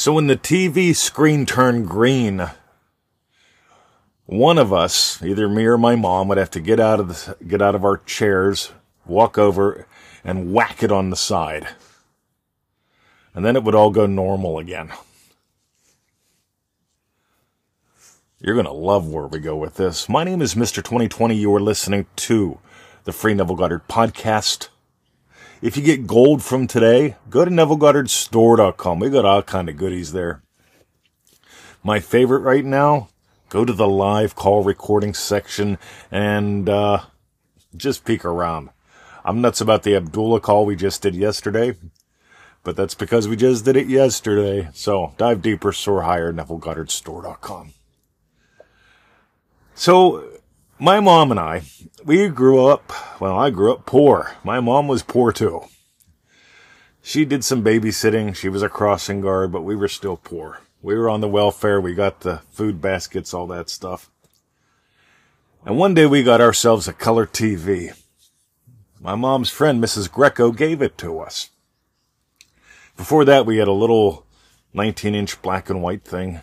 So when the TV screen turned green, one of us, either me or my mom, would have to get out of the, get out of our chairs, walk over, and whack it on the side. And then it would all go normal again. You're going to love where we go with this. My name is Mr. 2020. You are listening to the Free Neville Goddard podcast. If you get gold from today, go to NevilleGoddardStore.com. We got all kind of goodies there. My favorite right now, go to the live call recording section and uh, just peek around. I'm nuts about the Abdullah call we just did yesterday, but that's because we just did it yesterday. So dive deeper, soar higher, NevilleGoddardStore.com. So my mom and I, we grew up, well, I grew up poor. My mom was poor too. She did some babysitting. She was a crossing guard, but we were still poor. We were on the welfare. We got the food baskets, all that stuff. And one day we got ourselves a color TV. My mom's friend, Mrs. Greco, gave it to us. Before that, we had a little 19 inch black and white thing.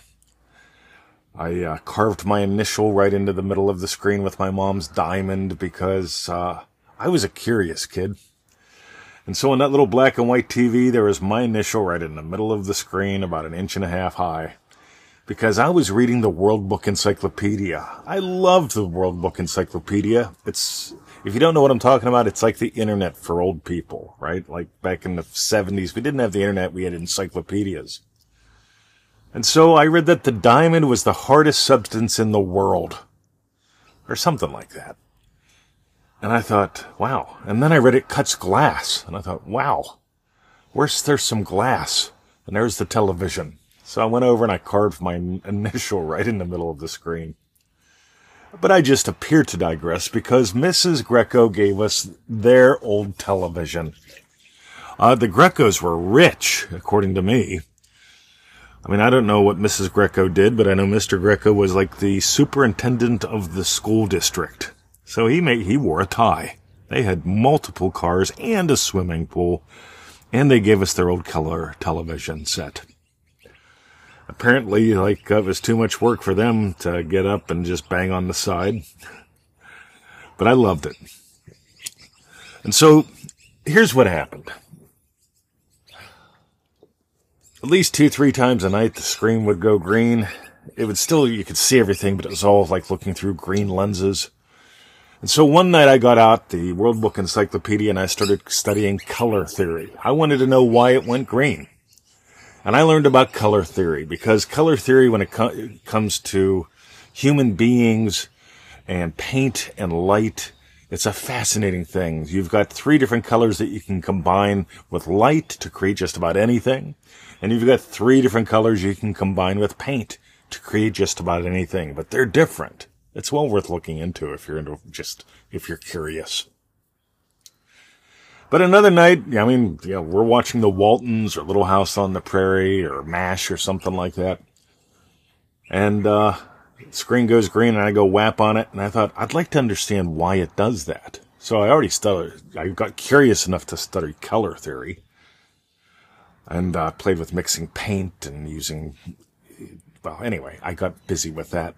I uh, carved my initial right into the middle of the screen with my mom's diamond because uh, I was a curious kid. And so on that little black and white TV, there was my initial right in the middle of the screen, about an inch and a half high. Because I was reading the World Book Encyclopedia. I loved the World Book Encyclopedia. It's, if you don't know what I'm talking about, it's like the internet for old people, right? Like back in the 70s, we didn't have the internet, we had encyclopedias. And so I read that the diamond was the hardest substance in the world. Or something like that. And I thought, wow. And then I read it cuts glass. And I thought, wow. Where's there some glass? And there's the television. So I went over and I carved my initial right in the middle of the screen. But I just appear to digress because Mrs. Greco gave us their old television. Uh, the Grecos were rich, according to me. I mean, I don't know what Mrs. Greco did, but I know Mr. Greco was like the superintendent of the school district. So he made, he wore a tie. They had multiple cars and a swimming pool, and they gave us their old color television set. Apparently, like, it was too much work for them to get up and just bang on the side. But I loved it. And so, here's what happened at least two, three times a night, the screen would go green. It would still, you could see everything, but it was all like looking through green lenses. And so one night I got out the World Book Encyclopedia and I started studying color theory. I wanted to know why it went green. And I learned about color theory because color theory, when it co- comes to human beings and paint and light, it's a fascinating thing. You've got three different colors that you can combine with light to create just about anything. And you've got three different colors you can combine with paint to create just about anything, but they're different. It's well worth looking into if you're into just, if you're curious. But another night, I mean, know, we're watching the Waltons or Little House on the Prairie or MASH or something like that. And, uh, screen goes green and I go whap on it. And I thought, I'd like to understand why it does that. So I already studied, I got curious enough to study color theory and uh, played with mixing paint and using. Well, anyway, I got busy with that.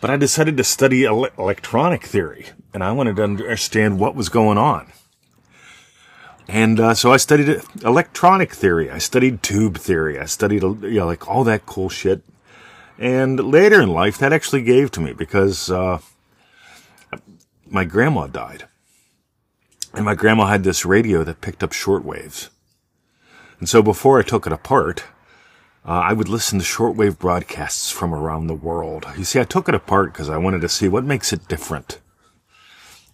But I decided to study ele- electronic theory, and I wanted to understand what was going on. And uh, so I studied electronic theory. I studied tube theory. I studied, you know, like all that cool shit. And later in life, that actually gave to me because uh, my grandma died. And my grandma had this radio that picked up short waves. And so before I took it apart, uh, I would listen to shortwave broadcasts from around the world. You see, I took it apart because I wanted to see what makes it different.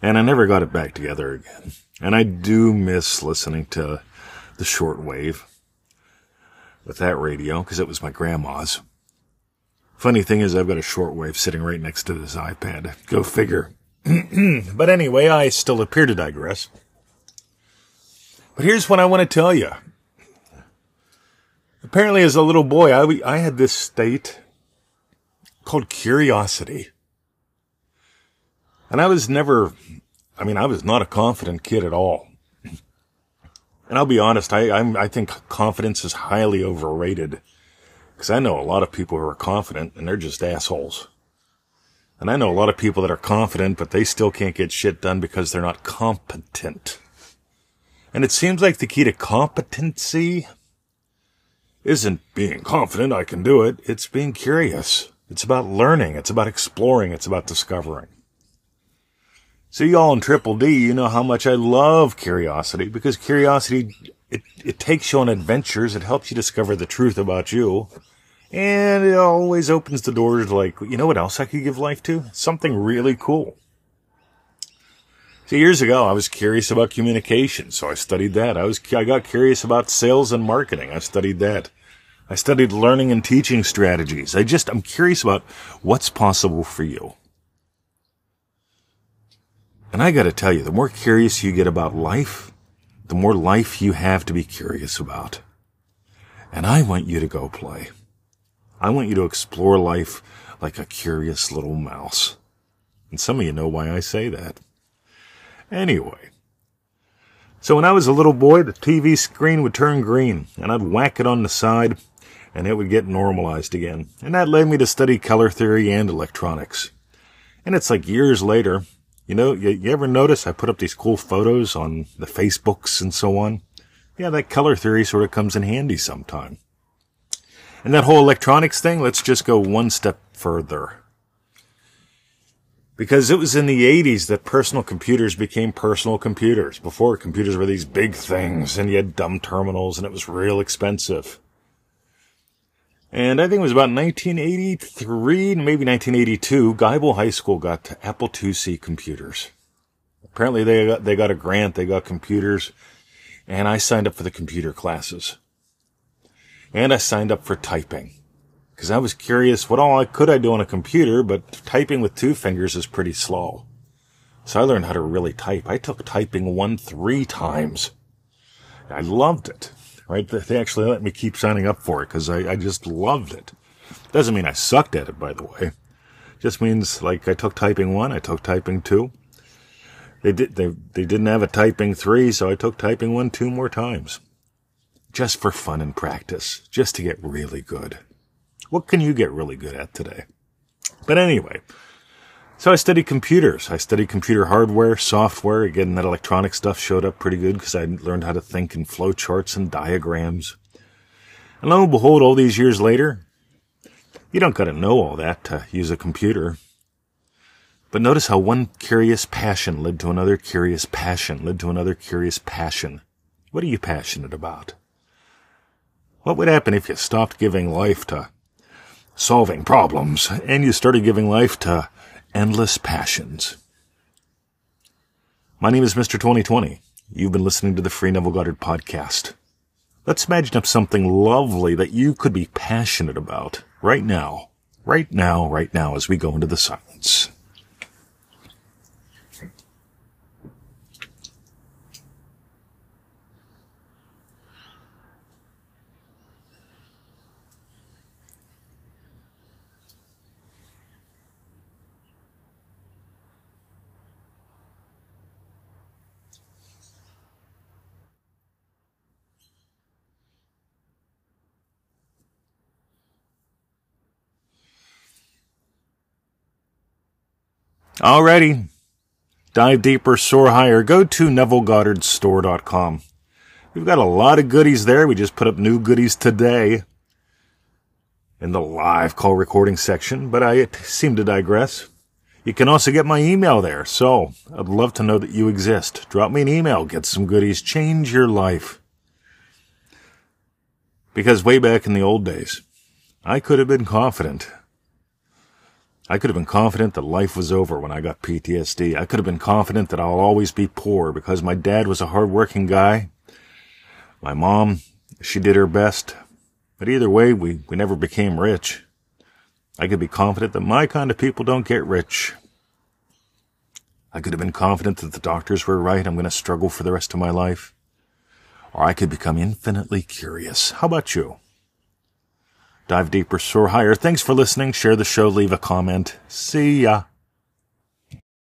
And I never got it back together again. And I do miss listening to the shortwave with that radio because it was my grandma's. Funny thing is, I've got a shortwave sitting right next to this iPad. Go figure. but anyway, I still appear to digress. But here's what I want to tell you. Apparently, as a little boy, I, I had this state called curiosity. And I was never, I mean, I was not a confident kid at all. And I'll be honest, I, I'm, I think confidence is highly overrated Because I know a lot of people who are confident and they're just assholes. And I know a lot of people that are confident, but they still can't get shit done because they're not competent. And it seems like the key to competency isn't being confident I can do it. It's being curious. It's about learning. It's about exploring. It's about discovering. So y'all in Triple D, you know how much I love curiosity because curiosity, it, it takes you on adventures. It helps you discover the truth about you. And it always opens the doors like, you know what else I could give life to? Something really cool. So years ago, I was curious about communication, so I studied that. I was, I got curious about sales and marketing. I studied that. I studied learning and teaching strategies. I just, I'm curious about what's possible for you. And I gotta tell you, the more curious you get about life, the more life you have to be curious about. And I want you to go play. I want you to explore life like a curious little mouse. And some of you know why I say that. Anyway. So when I was a little boy, the TV screen would turn green, and I'd whack it on the side, and it would get normalized again. And that led me to study color theory and electronics. And it's like years later, you know, you, you ever notice I put up these cool photos on the Facebooks and so on? Yeah, that color theory sort of comes in handy sometime. And that whole electronics thing, let's just go one step further. Because it was in the 80s that personal computers became personal computers. Before, computers were these big things, and you had dumb terminals, and it was real expensive. And I think it was about 1983, maybe 1982, Geibel High School got Apple IIc computers. Apparently they got, they got a grant, they got computers, and I signed up for the computer classes. And I signed up for typing. Cause I was curious what all I could I do on a computer, but typing with two fingers is pretty slow. So I learned how to really type. I took typing one three times. I loved it right? They actually let me keep signing up for it because I, I just loved it. Doesn't mean I sucked at it, by the way. Just means like I took typing one, I took typing two. They did they they didn't have a typing three, so I took typing one two more times. Just for fun and practice, just to get really good. What can you get really good at today? But anyway, so I studied computers. I studied computer hardware, software. Again, that electronic stuff showed up pretty good because I learned how to think in flowcharts and diagrams. And lo and behold, all these years later, you don't gotta know all that to use a computer. But notice how one curious passion led to another curious passion, led to another curious passion. What are you passionate about? What would happen if you stopped giving life to solving problems and you started giving life to endless passions. My name is Mr. 2020. You've been listening to the Free Neville Goddard podcast. Let's imagine up something lovely that you could be passionate about right now, right now, right now as we go into the silence. Alrighty. Dive deeper, soar higher. Go to NevilleGoddardStore.com. We've got a lot of goodies there. We just put up new goodies today in the live call recording section, but I seem to digress. You can also get my email there, so I'd love to know that you exist. Drop me an email, get some goodies, change your life. Because way back in the old days, I could have been confident I could have been confident that life was over when I got PTSD. I could have been confident that I'll always be poor because my dad was a hardworking guy. My mom, she did her best. But either way, we, we never became rich. I could be confident that my kind of people don't get rich. I could have been confident that the doctors were right. I'm going to struggle for the rest of my life. Or I could become infinitely curious. How about you? Dive deeper, soar higher. Thanks for listening. Share the show, leave a comment. See ya.